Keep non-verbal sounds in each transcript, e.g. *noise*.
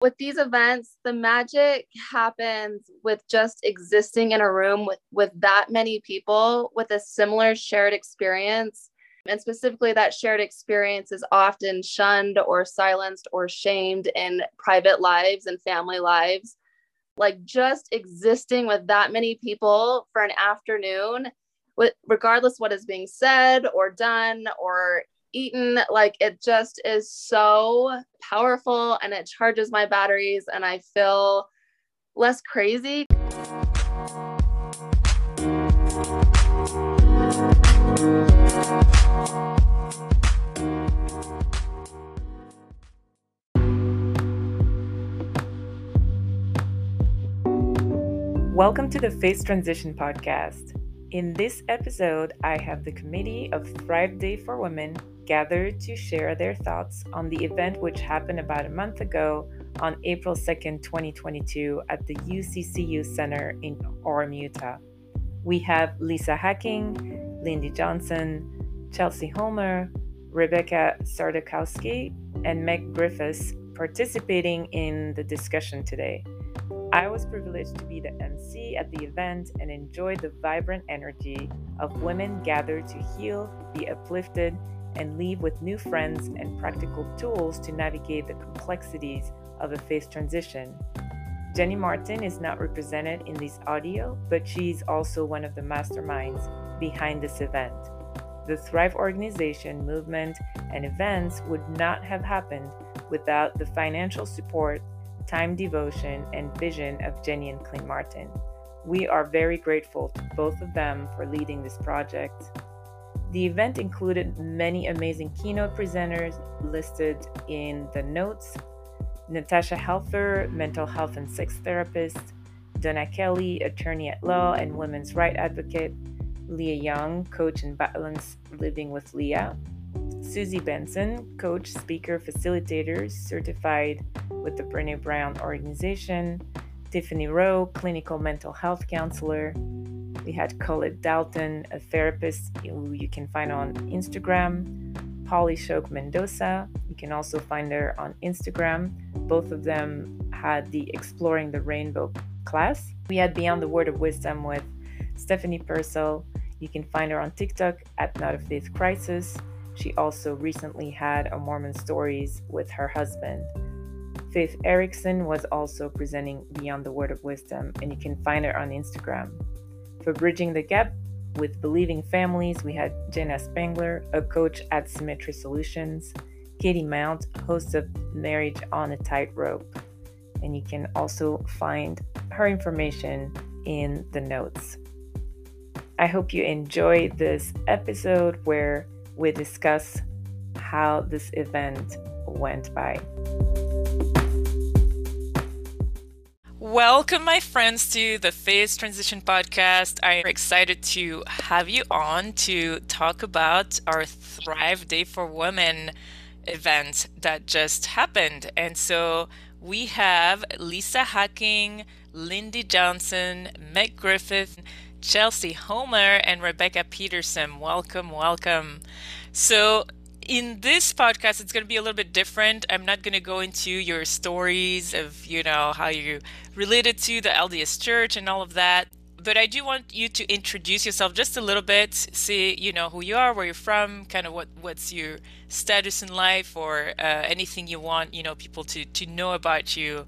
with these events, the magic happens with just existing in a room with, with that many people with a similar shared experience. And specifically, that shared experience is often shunned or silenced or shamed in private lives and family lives. Like just existing with that many people for an afternoon, regardless what is being said or done or eaten like it just is so powerful and it charges my batteries and i feel less crazy Welcome to the Faith Transition Podcast. In this episode, I have the committee of Thrive Day for Women gathered to share their thoughts on the event which happened about a month ago on April 2nd, 2022, at the UCCU Center in Orem, Utah. We have Lisa Hacking, Lindy Johnson, Chelsea Homer, Rebekah Sardakowski, and Meg Griffes participating in the discussion today. I was privileged to be the MC at the event and enjoyed the vibrant energy of women gathered to heal, be uplifted, and leave with new friends and practical tools to navigate the complexities of a faith transition. Jeni Martin is not represented in this audio, but she is also one of the masterminds behind this event. The Thrive organization, movement, and events would not have happened without the financial support, time devotion, and vision of Jenny and Clint Martin. We are very grateful to both of them for leading this project. The event included many amazing keynote presenters listed in the notes. Natasha Helfer, mental health and sex therapist, Donna Kelly, attorney at law and women's right advocate, Leah Young, coach and balance living with Leah, Suzy Benson, coach, speaker, facilitator, certified with the Brene Brown organization, Tiffany Roe, clinical mental health counselor, we had Colette Dalton, a therapist who you can find on Instagram. Polly Choque-Mendoza. You can also find her on Instagram. Both of them had the Exploring the Rainbow class. We had Beyond the Word of Wisdom with Stephanie Purcell. You can find her on TikTok at Not a Faith Crisis. She also recently had a Mormon Stories with her husband. Faith Erickson was also presenting Beyond the Word of Wisdom, and you can find her on Instagram. For Bridging the Gap with Believing Families, we had Jenna Spangler, a coach at Symmetry Solutions, Katie Mount, host of Marriage on a Tightrope. And you can also find her information in the notes. I hope you enjoy this episode where we discuss how this event went by. Welcome, my friends, to the Faith Transition Podcast. I'm excited to have you on to talk about our Thrive Day for Women event that just happened. And so we have Lisa Hacking, Lindy Johnson, Meg Griffes, Chelsea Homer, and Rebecca Peterson. Welcome, welcome. So in this podcast it's going to be a little bit different. I'm not going to go into your stories of you know how you related to the lds church and all of that but i do want you to introduce yourself just a little bit see, you know who you are where you're from kind of what what's your status in life or uh, anything you want you know people to to know about you.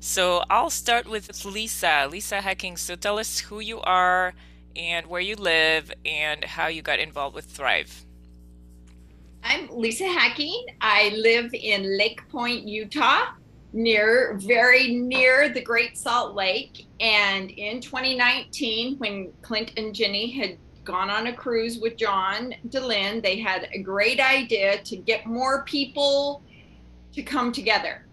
So i'll start with lisa lisa hacking. So tell us who you are and where you live and how you got involved with thrive I'm Lisa Hacking. I live in Lake Point, Utah, near very near the Great Salt Lake. And in 2019, when Clint and Jeni had gone on a cruise with John Dehlin, they had a great idea to get more people to come together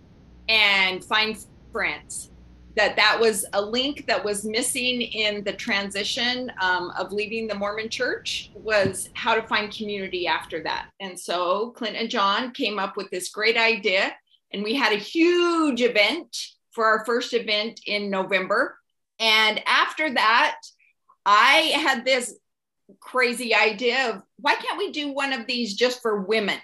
and find friends that that was a link that was missing in the transition um, of leaving the Mormon church was how to find community after that. And so Clint and John came up with this great idea, and we had a huge event for our first event in November. And after that, I had this crazy idea of why can't we do one of these just for women?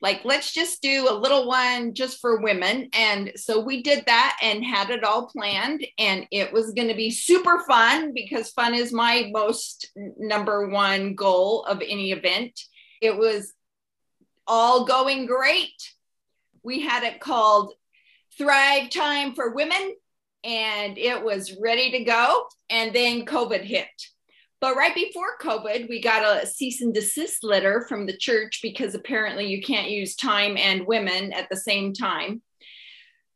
Like let's just do a little one just for women. And so we did that and had it all planned. And it was going to be super fun because fun is my most number one goal of any event. It was all going great. We had it called thrive time for women and it was ready to go. And then covid hit but right before COVID, we got a cease and desist letter from the church because apparently you can't use time and women at the same time.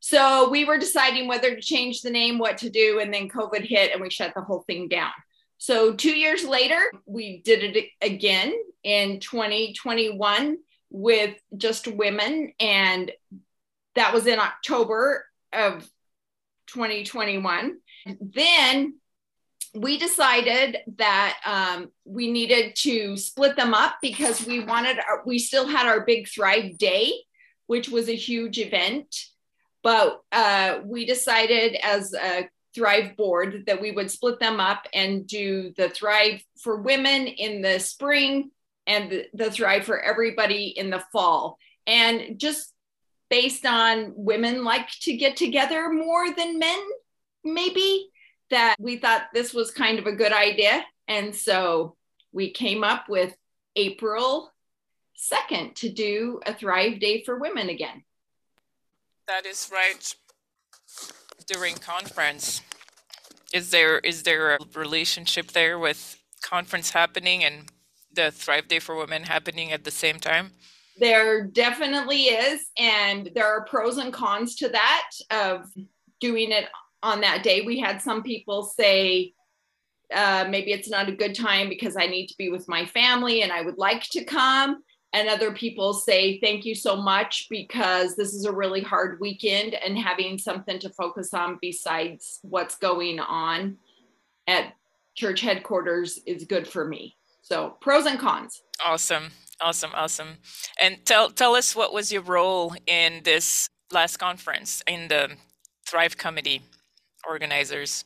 So we were deciding whether to change the name, what to do, and then COVID hit and we shut the whole thing down. So two years later, we did it again in 2021 with just women. And that was in October of 2021. Then we decided that um, we needed to split them up because we wanted our, we still had our big thrive day which was a huge event. But uh, we decided as a thrive board that we would split them up and do the thrive for women in the spring and the, the thrive for everybody in the fall. And just based on women like to get together more than men maybe that we thought this was kind of a good idea. And so we came up with April 2nd to do a Thrive Day for Women again. That is right. During conference, is there is there a relationship there with conference happening and the Thrive Day for Women happening at the same time? There definitely is, and there are pros and cons to that of doing it on that day. We had some people say, uh, maybe it's not a good time because I need to be with my family and I would like to come. And other people say, thank you so much because this is a really hard weekend and having something to focus on besides what's going on at church headquarters is good for me. So, pros and cons. Awesome. Awesome. Awesome. And tell, tell us what was your role in this last conference in the Thrive Committee? Organizers?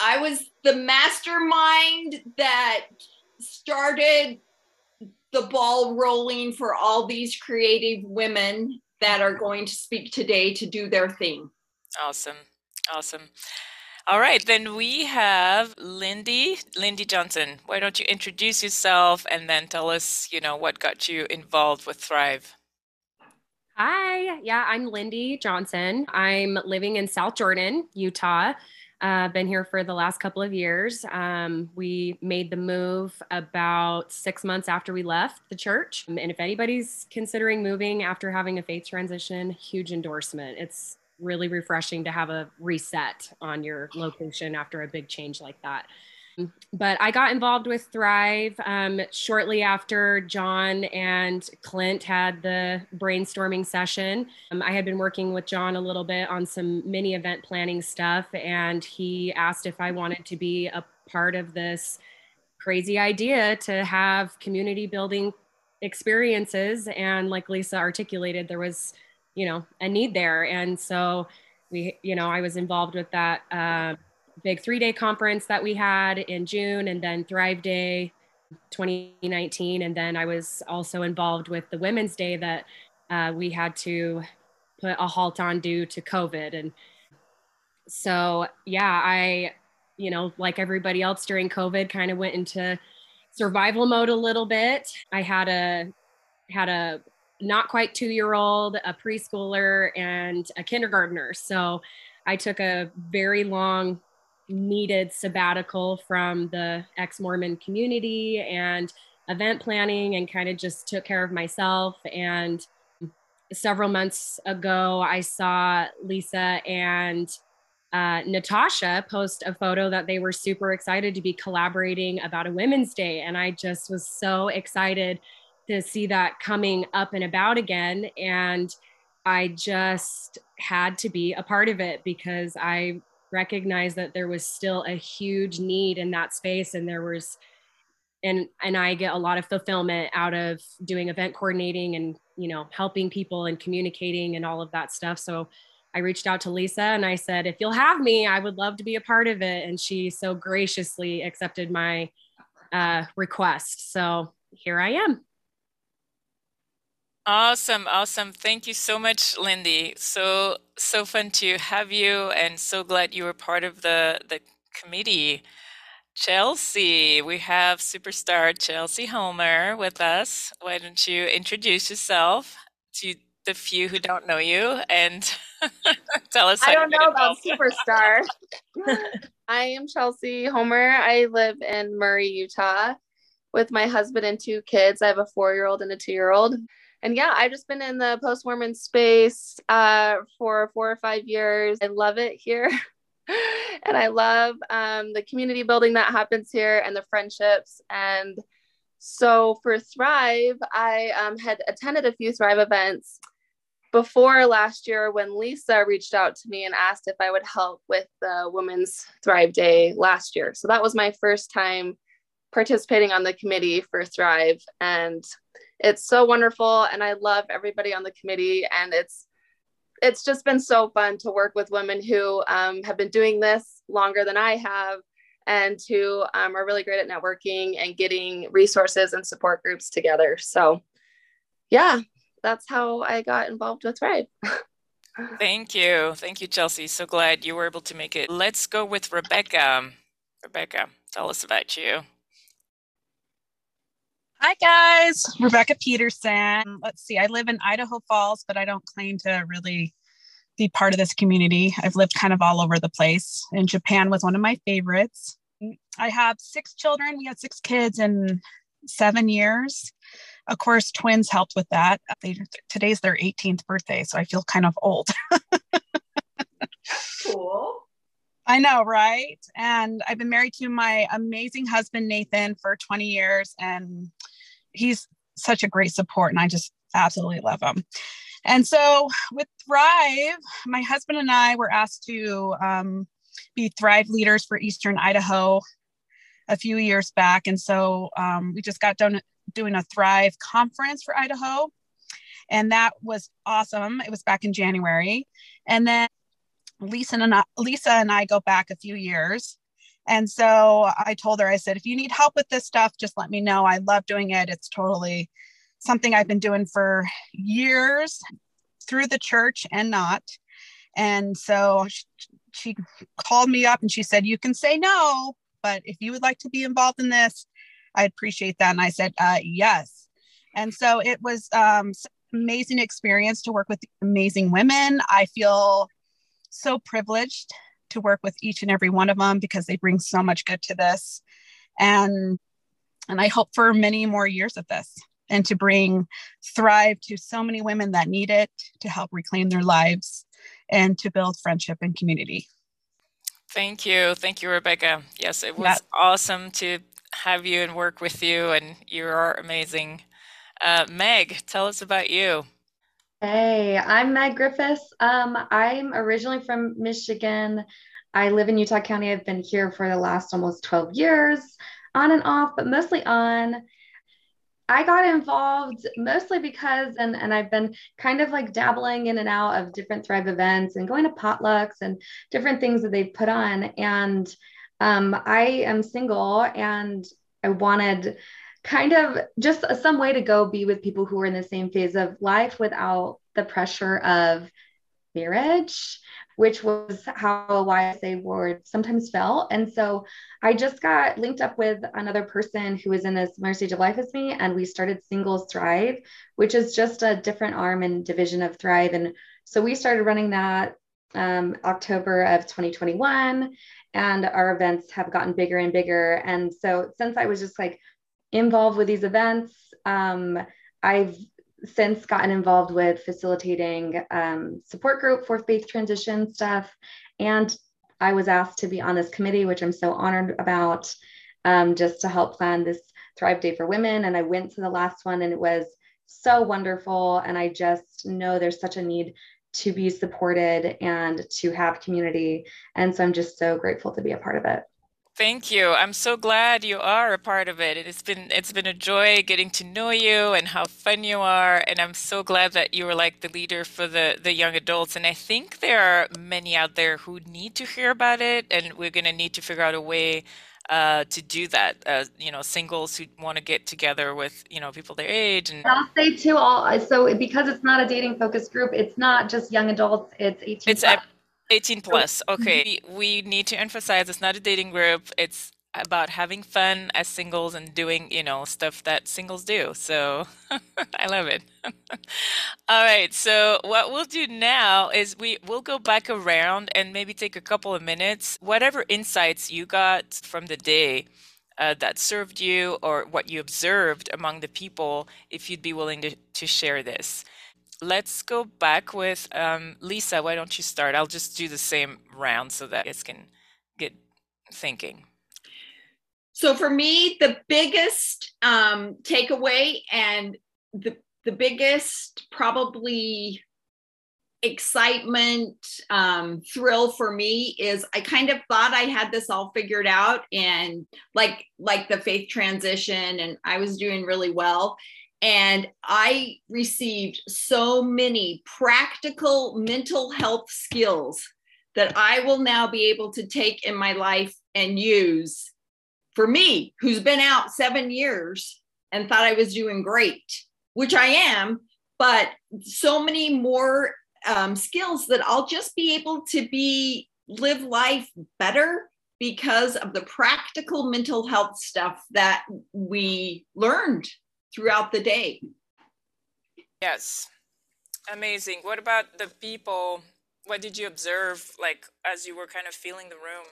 I was the mastermind that started the ball rolling for all these creative women that are going to speak today to do their thing. Awesome. Awesome. All right, then we have Lindy, Lindy Johnson. Why don't you introduce yourself and then tell us, you know, what got you involved with Thrive? Hi, yeah, I'm Lindy Johnson. I'm living in South Jordan, Utah. I've uh, been here for the last couple of years. Um, we made the move about six months after we left the church. And if anybody's considering moving after having a faith transition, huge endorsement. It's really refreshing to have a reset on your location after a big change like that. But I got involved with Thrive um, shortly after John and Clint had the brainstorming session. Um, I had been working with John a little bit on some mini event planning stuff, and he asked if I wanted to be a part of this crazy idea to have community building experiences. And like Lisa articulated, there was, you know, a need there. And so we, you know, I was involved with that. Uh, big three day conference that we had in June, and then Thrive Day 2019. And then I was also involved with the Women's Day that uh, we had to put a halt on due to COVID. And so, yeah, I, you know, like everybody else during COVID, kind of went into survival mode a little bit. I had a, had a not quite two year old, a preschooler, and a kindergartner. So I took a very long needed sabbatical from the ex Mormon community and event planning and kind of just took care of myself. And several months ago, I saw Lisa and uh, Natasha post a photo that they were super excited to be collaborating about a Women's Day. And I just was so excited to see that coming up and about again. And I just had to be a part of it because I recognized that there was still a huge need in that space and there was and and I get a lot of fulfillment out of doing event coordinating and you know helping people and communicating and all of that stuff. So I reached out to Lisa and I said if you'll have me I would love to be a part of it. And she so graciously accepted my uh, request. So here I am Awesome, awesome. Thank you so much, Lindy. So so fun to have you and so glad you were part of the the committee. Chelsea, we have superstar Chelsea Homer with us. Why don't you introduce yourself to the few who don't know you and *laughs* tell us I don't know about superstar. *laughs* I am Chelsea Homer. I live in Murray, Utah with my husband and two kids. I have a four year old and a two year old and yeah, I've just been in the post Mormon space uh, for four or five years. I love it here. *laughs* and I love um, the community building that happens here and the friendships. And so for Thrive, I um, had attended a few Thrive events before last year when Lisa reached out to me and asked if I would help with the Women's Thrive Day last year. So that was my first time participating on the committee for Thrive. And it's so wonderful and i love everybody on the committee and it's it's just been so fun to work with women who um, have been doing this longer than i have and who um, are really great at networking and getting resources and support groups together. So yeah that's how i got involved with thrive *laughs* thank you. Thank you chelsea. So glad you were able to make it. Let's go with rebecca. Rebecca tell us about you Hi, guys. Rebecca Peterson. Let's see, I live in Idaho Falls, but I don't claim to really be part of this community. I've lived kind of all over the place. And Japan was one of my favorites. I have six children. We had six kids in seven years. Of course, twins helped with that. They, today's their 18th birthday, so I feel kind of old. *laughs* cool. I know, right? And I've been married to my amazing husband, Nathan, for 20 years. And he's such a great support and I just absolutely love him. And so with Thrive, my husband and I were asked to um, be Thrive leaders for Eastern Idaho a few years back. And so um, we just got done doing a Thrive conference for Idaho. And that was awesome. It was back in January. And then Lisa and I, Lisa and I go back a few years and so I told her, I said, if you need help with this stuff, just let me know. I love doing it. It's totally something I've been doing for years through the church and not. And so she, she called me up and she said, You can say no, but if you would like to be involved in this, I appreciate that. And I said, uh, Yes. And so it was um, amazing experience to work with amazing women. I feel so privileged to work with each and every one of them because they bring so much good to this. And and I hope for many more years of this and to bring thrive to so many women that need it to help reclaim their lives and to build friendship and community. Thank you. Thank you, Rebecca. Yes, it was awesome to have you and work with you, and you are amazing. Uh, Meg, tell us about you. Hey, I'm Meg Griffes. Um, I'm originally from Michigan. I live in Utah County. I've been here for the last almost 12 years, on and off, but mostly on. I got involved mostly because, and, and I've been kind of like dabbling in and out of different Thrive events and going to potlucks and different things that they've put on. And um, I am single and I wanted kind of just some way to go be with people who are in the same phase of life without the pressure of marriage which was how YSA ward sometimes felt. And so I just got linked up with another person who was in the similar stage of life as me, and we started Singles Thrive, which is just a different arm and division of Thrive. And so we started running that um, October of 2021, and our events have gotten bigger and bigger. And so since I was just like involved with these events. Um, I've since gotten involved with facilitating um, support group for faith transition stuff. And I was asked to be on this committee, which I'm so honored about, um, just to help plan this Thrive Day for Women. And I went to the last one and it was so wonderful. And I just know there's such a need to be supported and to have community. And so I'm just so grateful to be a part of it. Thank you. I'm so glad you are a part of it. It's been it's been a joy getting to know you and how fun you are. And I'm so glad that you were like the leader for the the young adults. And I think there are many out there who need to hear about it. And we're gonna need to figure out a way uh, to do that. Uh, you know, singles who want to get together with you know people their age. And I'll say too, all so because it's not a dating focused group, it's not just young adults. It's eighteen. It's plus. 18 plus. Okay, we need to emphasize it's not a dating group. It's about having fun as singles and doing, you know, stuff that singles do. So *laughs* I love it. *laughs* All right. So what we'll do now is we will go back around and maybe take a couple of minutes. Whatever insights you got from the day uh, that served you or what you observed among the people, if you'd be willing to, to share this. Let's go back with um, Lisa. Why don't you start? I'll just do the same round so that it can get thinking. So for me, the biggest um, takeaway and the the biggest probably excitement um, thrill for me is i kind of thought i had this all figured out and like like the faith transition and i was doing really well and i received so many practical mental health skills that i will now be able to take in my life and use for me, who's been out seven years and thought I was doing great, which I am, but so many more um, skills that I'll just be able to be live life better because of the practical mental health stuff that we learned throughout the day. Yes. Amazing. What about the people? What did you observe like as you were kind of feeling the room?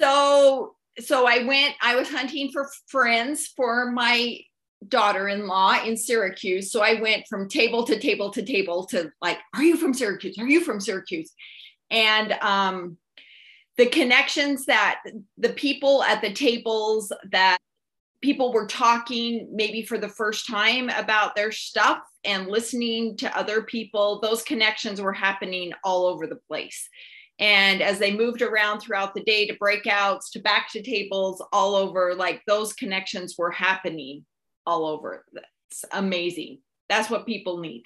so so I went, I was hunting for friends for my daughter-in-law in Syracuse. So I went from table to table to table to like, are you from Syracuse? Are you from Syracuse? And um, the connections that the people at the tables that people were talking maybe for the first time about their stuff and listening to other people, those connections were happening all over the place. And as they moved around throughout the day to breakouts, to back to tables, all over, like those connections were happening all over. That's amazing. That's what people need.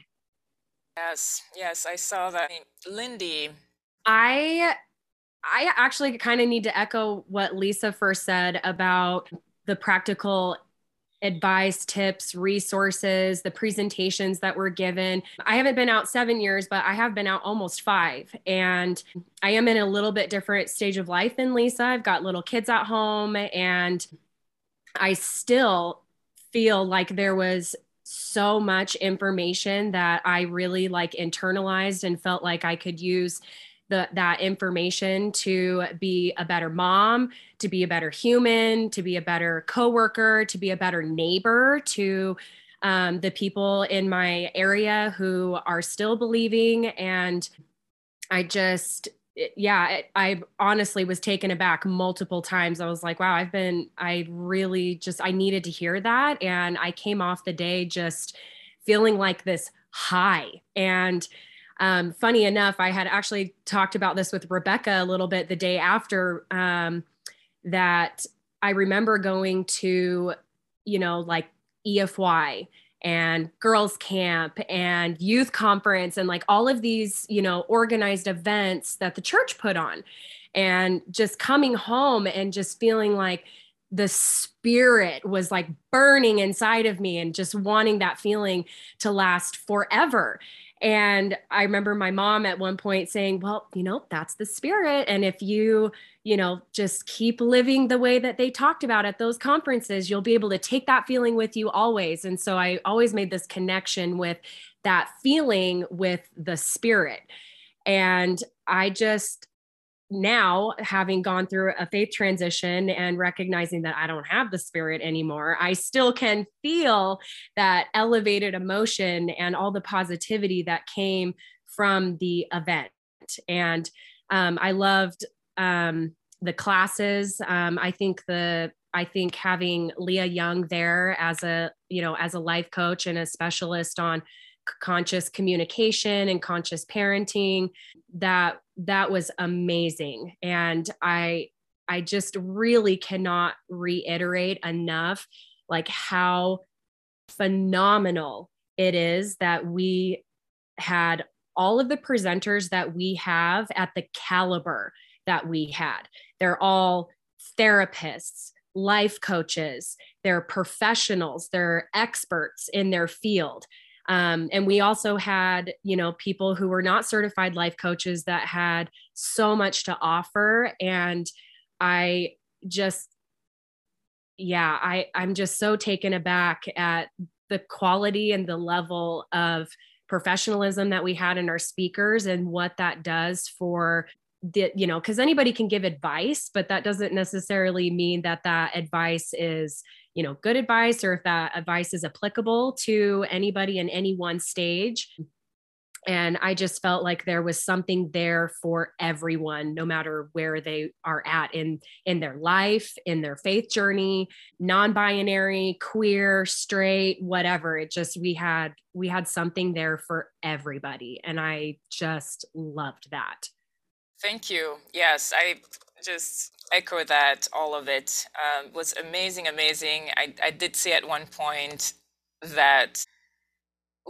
Yes, yes, I saw that. Lindy. I I actually kind of need to echo what Lisa first said about the practical advice, tips, resources, the presentations that were given. I haven't been out seven years, but I have been out almost five. And I am in a little bit different stage of life than Lisa. I've got little kids at home, and I still feel like there was so much information that I really like internalized and felt like I could use the, that information to be a better mom, to be a better human, to be a better coworker, to be a better neighbor to um, the people in my area who are still believing. And I just, yeah, it, I honestly was taken aback multiple times. I was like, wow, I've been, I really just, I needed to hear that. And I came off the day just feeling like this high. And um, funny enough, I had actually talked about this with Rebecca a little bit the day after um, that. I remember going to, you know, like EFY and girls camp and youth conference and like all of these, you know, organized events that the church put on. And just coming home and just feeling like, the spirit was like burning inside of me and just wanting that feeling to last forever. And I remember my mom at one point saying, Well, you know, that's the spirit. And if you, you know, just keep living the way that they talked about at those conferences, you'll be able to take that feeling with you always. And so I always made this connection with that feeling with the spirit. And I just, now having gone through a faith transition and recognizing that I don't have the spirit anymore, I still can feel that elevated emotion and all the positivity that came from the event. And um, I loved um, the classes. Um, I think the I think having Leah Young there as a you know as a life coach and a specialist on conscious communication and conscious parenting that that was amazing and i i just really cannot reiterate enough like how phenomenal it is that we had all of the presenters that we have at the caliber that we had they're all therapists, life coaches, they're professionals, they're experts in their field. Um, and we also had, you know, people who were not certified life coaches that had so much to offer. And I just, yeah, I, I'm just so taken aback at the quality and the level of professionalism that we had in our speakers and what that does for the you know because anybody can give advice but that doesn't necessarily mean that that advice is you know good advice or if that advice is applicable to anybody in any one stage. And i just felt like there was something there for everyone no matter where they are at in in their life in their faith journey non-binary queer straight whatever. It just we had we had something there for everybody. And i just loved that. Thank you. Yes i just echo that all of it um, was amazing amazing. I, I did see at one point that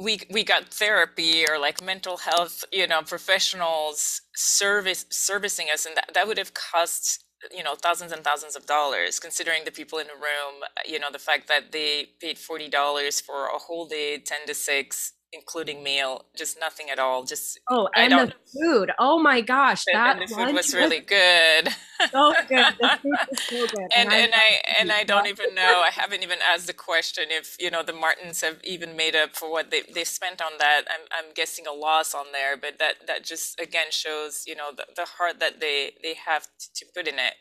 we we got therapy or like mental health you know professionals service servicing us and that, that would have cost you know thousands and thousands of dollars considering the people in the room you know the fact that they paid $40 for a whole day 10 to 6 including meal, just nothing at all. Just oh, and the food. Oh my gosh, that and the food was really good. *laughs* So good. The food was so good. and and, and I and I don't even know. I *laughs* haven't even asked the question if you know the Martins have even made up for what they they spent on that. I'm I'm guessing a loss on there, but that that just again shows you know the, the heart that they they have to, to put in it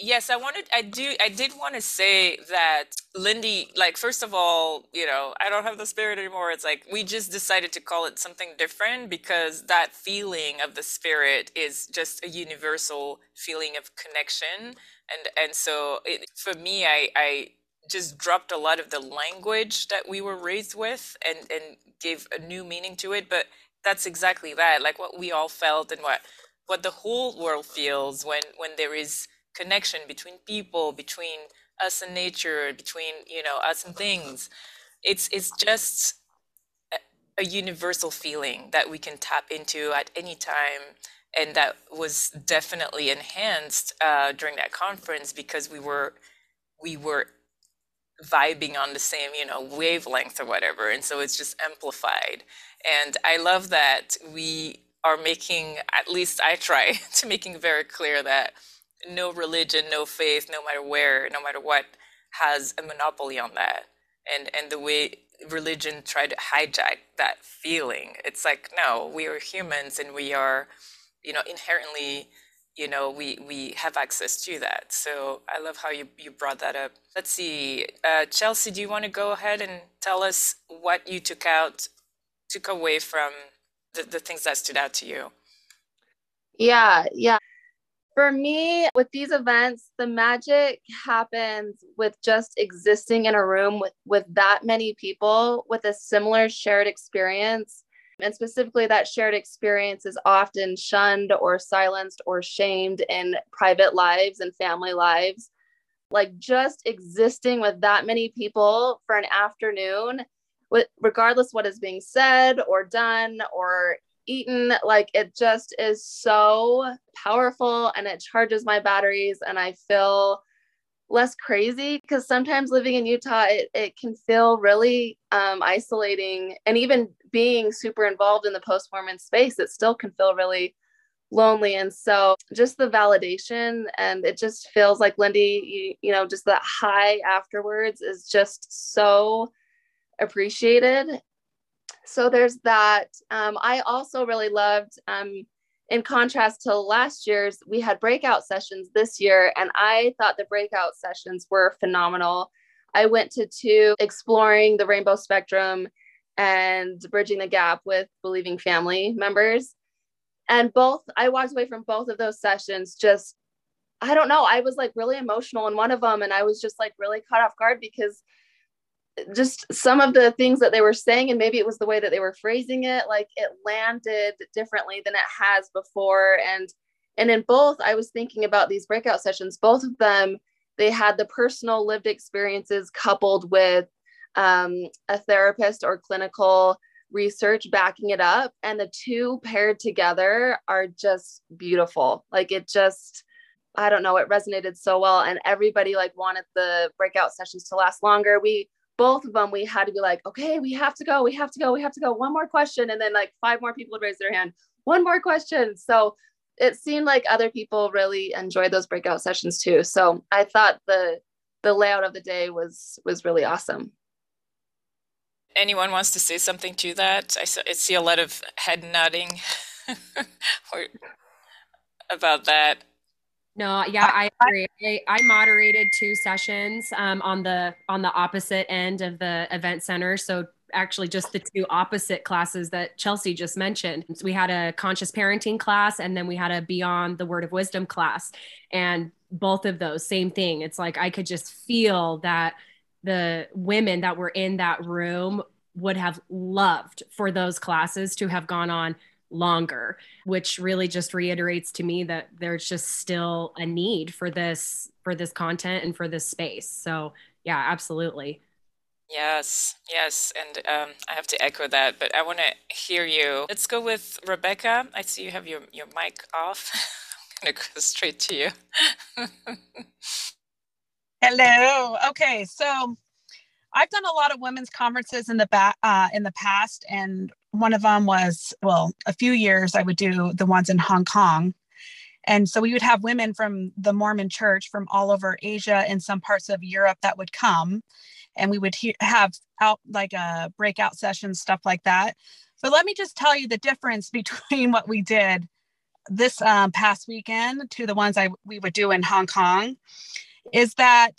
yes i wanted i do i did want to say that lindy like first of all you know i don't have the spirit anymore. It's like we just decided to call it something different because that feeling of the spirit is just a universal feeling of connection. And and so it, for me i i just dropped a lot of the language that we were raised with and and gave a new meaning to it. But that's exactly that like what we all felt and what what the whole world feels when when there is connection between people, between us and nature, between you know us and things. It's it's just a, universal feeling that we can tap into at any time, and that was definitely enhanced uh, during that conference because we were we were vibing on the same you know wavelength or whatever and so it's just amplified and i love that we are making at least i try *laughs* to making very clear that no religion, no faith, no matter where, no matter what, has a monopoly on that. And and the way religion tried to hijack that feeling, it's like no, we are humans and we are, you know, inherently, you know, we we have access to that. So I love how you you brought that up. Let's see, uh, Chelsea, do you want to go ahead and tell us what you took out, took away from the, the things that stood out to you? Yeah, yeah. For me, with these events, the magic happens with just existing in a room with, with that many people with a similar shared experience. And specifically, that shared experience is often shunned or silenced or shamed in private lives and family lives. Like just existing with that many people for an afternoon, with, regardless what is being said or done or eaten like it just is so powerful and it charges my batteries and i feel less crazy because sometimes living in utah it, it can feel really um, isolating and even being super involved in the post-mormon space it still can feel really lonely. And so just the validation and it just feels like lindy you, you know just that high afterwards is just so appreciated so there's that. Um, I also really loved, um, in contrast to last year's, we had breakout sessions this year, and I thought the breakout sessions were phenomenal. I went to two exploring the rainbow spectrum and bridging the gap with believing family members. And both, I walked away from both of those sessions just, I don't know, I was like really emotional in one of them. And I was just like really caught off guard because just some of the things that they were saying and maybe it was the way that they were phrasing it like it landed differently than it has before and and in both i was thinking about these breakout sessions both of them they had the personal lived experiences coupled with um, a therapist or clinical research backing it up and the two paired together are just beautiful like it just I don't know, it resonated so well. And everybody like wanted the breakout sessions to last longer. We both of them, we had to be like, okay, we have to go, we have to go, we have to go. One more question. And then like five more people would raise their hand. One more question. So it seemed like other people really enjoyed those breakout sessions too. So I thought the the layout of the day was was really awesome. Anyone wants to say something to that? I see a lot of head nodding *laughs* about that. No, yeah, I agree. I, I moderated two sessions um, on the on the opposite end of the event center. So actually just the two opposite classes that Chelsea just mentioned. So we had a conscious parenting class and then we had a beyond the word of wisdom class. And both of those, same thing. It's like I could just feel that the women that were in that room would have loved for those classes to have gone on longer, which really just reiterates to me that there's just still a need for this for this content and for this space. So yeah, absolutely. Yes, yes, and um, I have to echo that, but I want to hear you. Let's go with Rebecca. I see you have your, your mic off. *laughs* I'm going to go straight to you. *laughs* Hello. Okay, so I've done a lot of women's conferences in the back uh, in the past, and one of them was well, a few years I would do the ones in Hong Kong, and so we would have women from the Mormon Church from all over Asia and some parts of Europe that would come, and we would he- have out like a uh, breakout sessions, stuff like that. But let me just tell you the difference *laughs* between what we did this um, past weekend to the ones I we would do in Hong Kong is that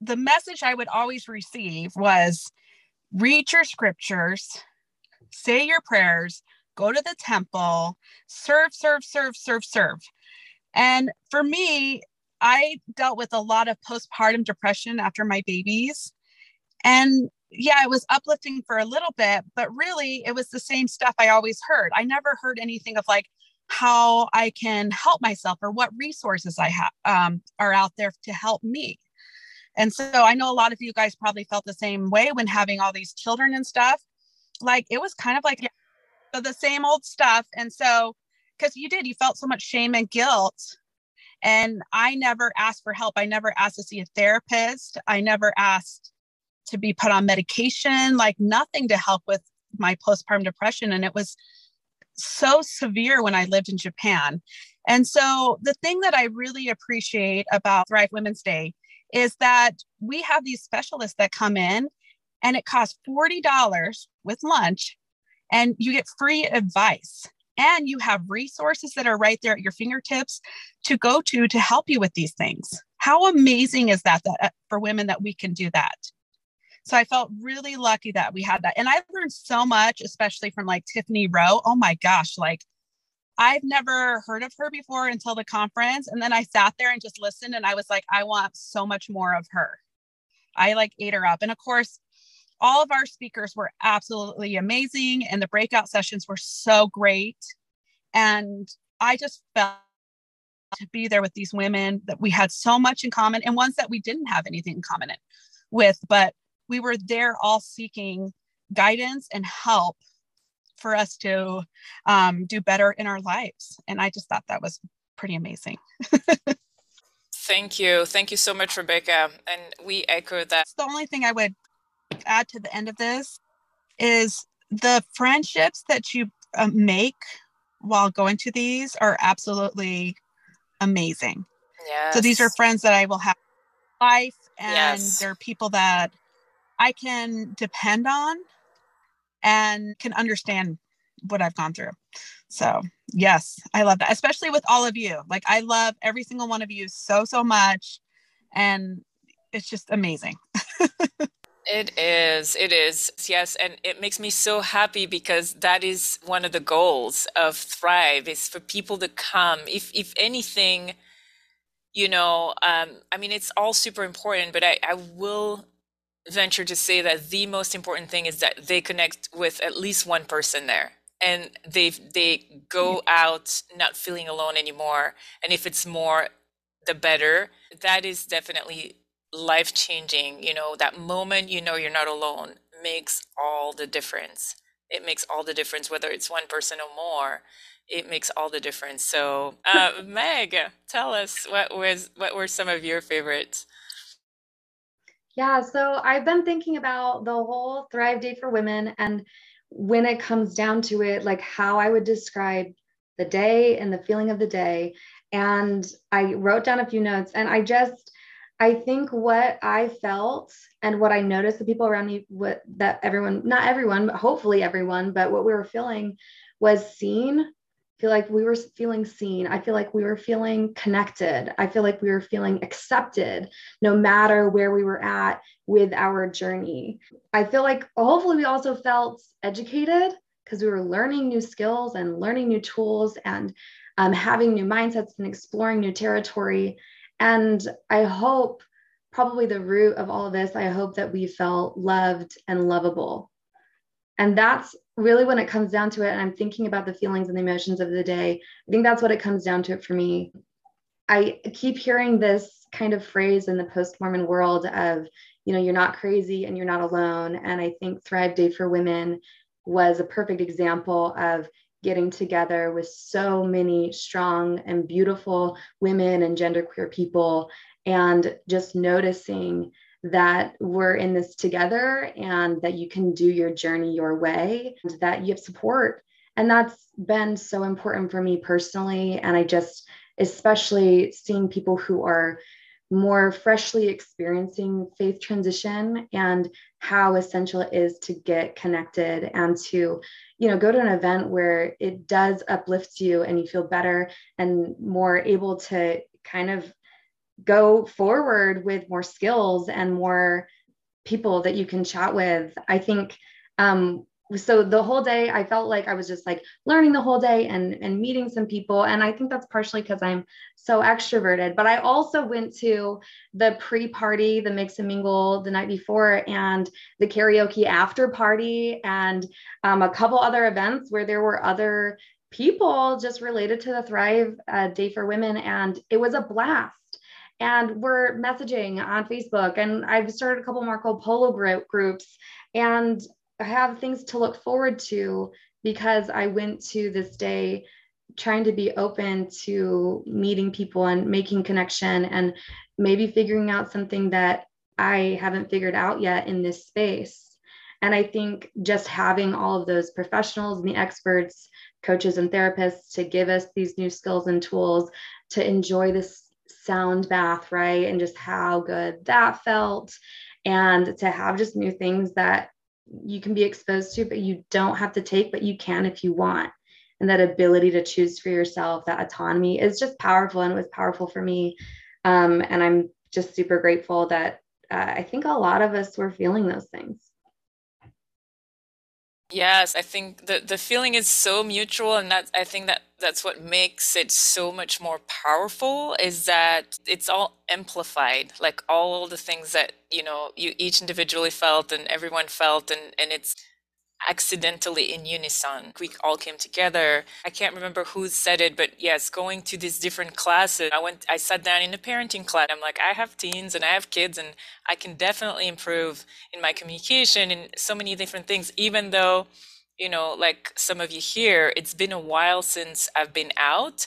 the message I would always receive was read your scriptures, say your prayers, go to the temple, serve, serve, serve, serve, serve. And for me, I dealt with a lot of postpartum depression after my babies. And yeah, it was uplifting for a little bit, but really it was the same stuff I always heard. I never heard anything of like how I can help myself or what resources I have um, are out there to help me. And so I know a lot of you guys probably felt the same way when having all these children and stuff. Like it was kind of like yeah, the same old stuff. And so, because you did, you felt so much shame and guilt. And I never asked for help. I never asked to see a therapist. I never asked to be put on medication, like nothing to help with my postpartum depression. And it was so severe when I lived in Japan. And so the thing that I really appreciate about Thrive Women's Day is that we have these specialists that come in and it costs $40 with lunch and you get free advice and you have resources that are right there at your fingertips to go to to help you with these things. How amazing is that, that uh, for women that we can do that? So I felt really lucky that we had that. And I learned so much, especially from like Tiffany Roe. Oh my gosh, like I've never heard of her before until the conference. And then I sat there and just listened and I was like, I want so much more of her. I like ate her up. And of course, all of our speakers were absolutely amazing and the breakout sessions were so great. And I just felt to be there with these women that we had so much in common and ones that we didn't have anything in common with, but we were there all seeking guidance and help for us to um, do better in our lives. And I just thought that was pretty amazing. *laughs* Thank you. Thank you so much, Rebecca. And we echo that. The only thing I would add to the end of this is the friendships that you uh, make while going to these are absolutely amazing. Yes. So these are friends that I will have life and yes. they're people that I can depend on and can understand what I've gone through. So, yes, I love that, especially with all of you. Like, I love every single one of you so, so much. And it's just amazing. *laughs* It is. It is. Yes. And it makes me so happy because that is one of the goals of Thrive is for people to come. If, if anything, you know, um, I mean, it's all super important, but I, I will venture to say that the most important thing is that they connect with at least one person there and they they go out not feeling alone anymore and if it's more the better that is definitely life changing you know that moment you know you're not alone makes all the difference it makes all the difference whether it's one person or more it makes all the difference. So, uh, *laughs* Meg, tell us what was what were some of your favorites? Yeah, so I've been thinking about the whole Thrive Day for Women, and when it comes down to it, like how I would describe the day and the feeling of the day. And I wrote down a few notes, and I just I think what I felt and what I noticed the people around me, what that everyone, not everyone, but hopefully everyone, but what we were feeling was seen, I feel like we were feeling seen. I feel like we were feeling connected. I feel like we were feeling accepted no matter where we were at with our journey. I feel like hopefully we also felt educated because we were learning new skills and learning new tools and um, having new mindsets and exploring new territory. And I hope probably the root of all of this, I hope that we felt loved and lovable. And that's really when it comes down to it and i'm thinking about the feelings and the emotions of the day i think that's what it comes down to it for me i keep hearing this kind of phrase in the post-mormon world of you know you're not crazy and you're not alone and i think thrive day for women was a perfect example of getting together with so many strong and beautiful women and genderqueer people and just noticing that we're in this together and that you can do your journey your way and that you have support. And that's been so important for me personally. And i just especially seeing people who are more freshly experiencing faith transition and how essential it is to get connected and to you know go to an event where it does uplift you and you feel better and more able to kind of go forward with more skills and more people that you can chat with. I think um, so the whole day I felt like I was just like learning the whole day and and meeting some people and I think that's partially because I'm so extroverted but I also went to the pre-party the mix and mingle the night before and the karaoke after party and um, a couple other events where there were other people just related to the Thrive uh, Day for Women and it was a blast and we're messaging on Facebook. And I've started a couple more Marco Polo group groups, and have things to look forward to because I went to this day trying to be open to meeting people and making connection and maybe figuring out something that I haven't figured out yet in this space. And I think just having all of those professionals and the experts, coaches and therapists to give us these new skills and tools to enjoy this sound bath, right? And just how good that felt. And to have just new things that you can be exposed to, but you don't have to take, but you can if you want. And that ability to choose for yourself, that autonomy is just powerful. And it was powerful for me. Um, and I'm just super grateful that uh, I think a lot of us were feeling those things. Yes, I think the the feeling is so mutual, and that I think that that's what makes it so much more powerful. Is that it's all amplified, like all the things that you know you each individually felt and everyone felt, and and it's accidentally in unison. We all came together. I can't remember who said it, but yes, going to these different classes. I went, I sat down in a parenting class. I'm like, I have teens and I have kids, and I can definitely improve in my communication in so many different things, even though, you know, like some of you here, it's been a while since I've been out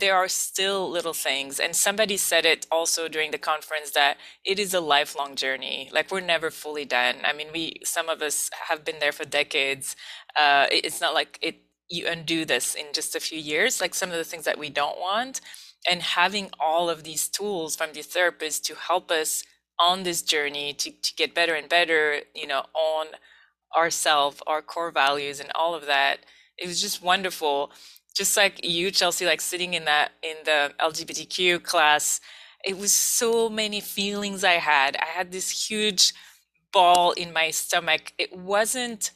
there are still little things and somebody said it also during the conference that it is a lifelong journey like we're never fully done. I mean we some of us have been there for decades. Uh, it's not like it you undo this in just a few years like some of the things that we don't want. And having all of these tools from the therapist to help us on this journey to, to get better and better you know on ourself our core values and all of that it was just wonderful just like you, Chelsea, like sitting in that in the LGBTQ class, it was so many feelings I had. I had this huge ball in my stomach. It wasn't.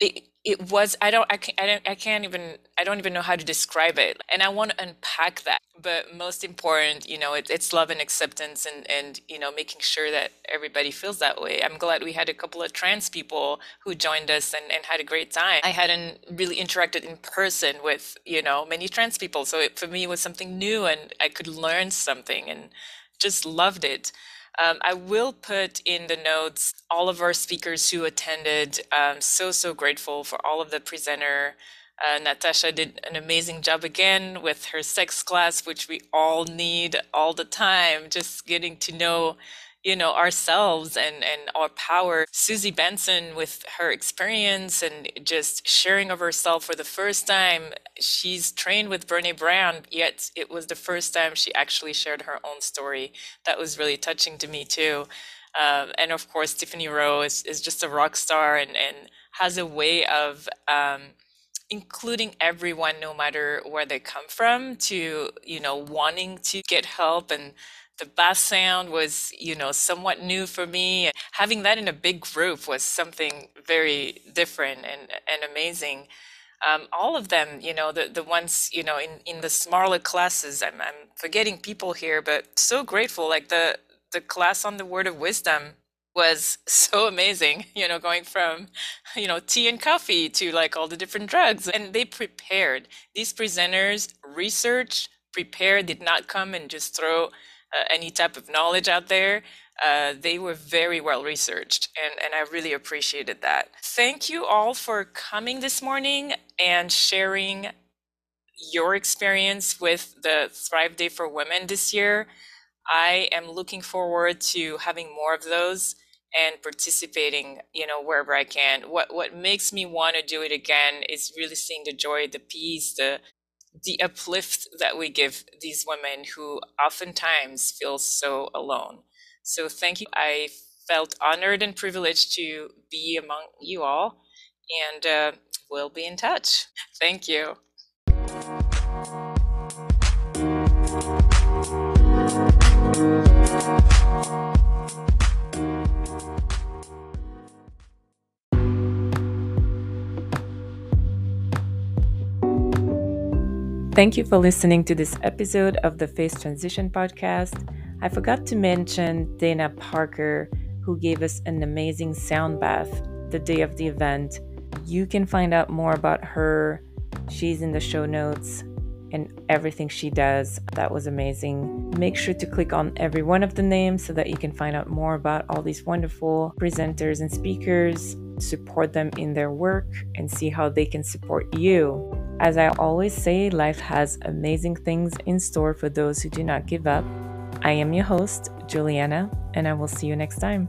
It, it was i don't i can't I, don't, I can't even i don't even know how to describe it. And i want to unpack that but most important you know it, it's love and acceptance and and you know making sure that everybody feels that way. I'm glad we had a couple of trans people who joined us and, and had a great time. I hadn't really interacted in person with you know many trans people so it, for me it was something new and i could learn something and just loved it um, I will put in the notes all of our speakers who attended. Um, so, so grateful for all of the presenter Uh, Natasha did an amazing job again with her sex class, which we all need all the time, just getting to know you know ourselves and and our power. Suzy Benson with her experience and just sharing of herself for the first time she's trained with brene brown yet it was the first time she actually shared her own story. That was really touching to me too. Um, and of course Tiffany Roe is, is just a rock star and and has a way of um, including everyone no matter where they come from to you know wanting to get help and the bass sound was you know somewhat new for me. Having that in a big group was something very different and and amazing. Um, all of them you know the the ones you know in in the smaller classes i'm i'm forgetting people here but so grateful like the the class on the word of wisdom was *laughs* so amazing you know going from you know tea and coffee to like all the different drugs. And they prepared these presenters research prepared did not come and just throw uh, any type of knowledge out there. Uh, they were very well researched, and, and I really appreciated that. Thank you all for coming this morning and sharing your experience with the Thrive Day for Women this year. I am looking forward to having more of those and participating, you know, wherever I can. What what makes me want to do it again is really seeing the joy, the peace, the the uplift that we give these women who oftentimes feel so alone. So thank you. I felt honored and privileged to be among you all, and uh, we'll be in touch. Thank you. Thank you for listening to this episode of the Faith Transition Podcast. I forgot to mention Dana Parker, who gave us an amazing sound bath the day of the event. You can find out more about her. She's in the show notes and everything she does. That was amazing. Make sure to click on every one of the names so that you can find out more about all these wonderful presenters and speakers, support them in their work, and see how they can support you. As I always say, life has amazing things in store for those who do not give up. I am your host, Juliana, and I will see you next time.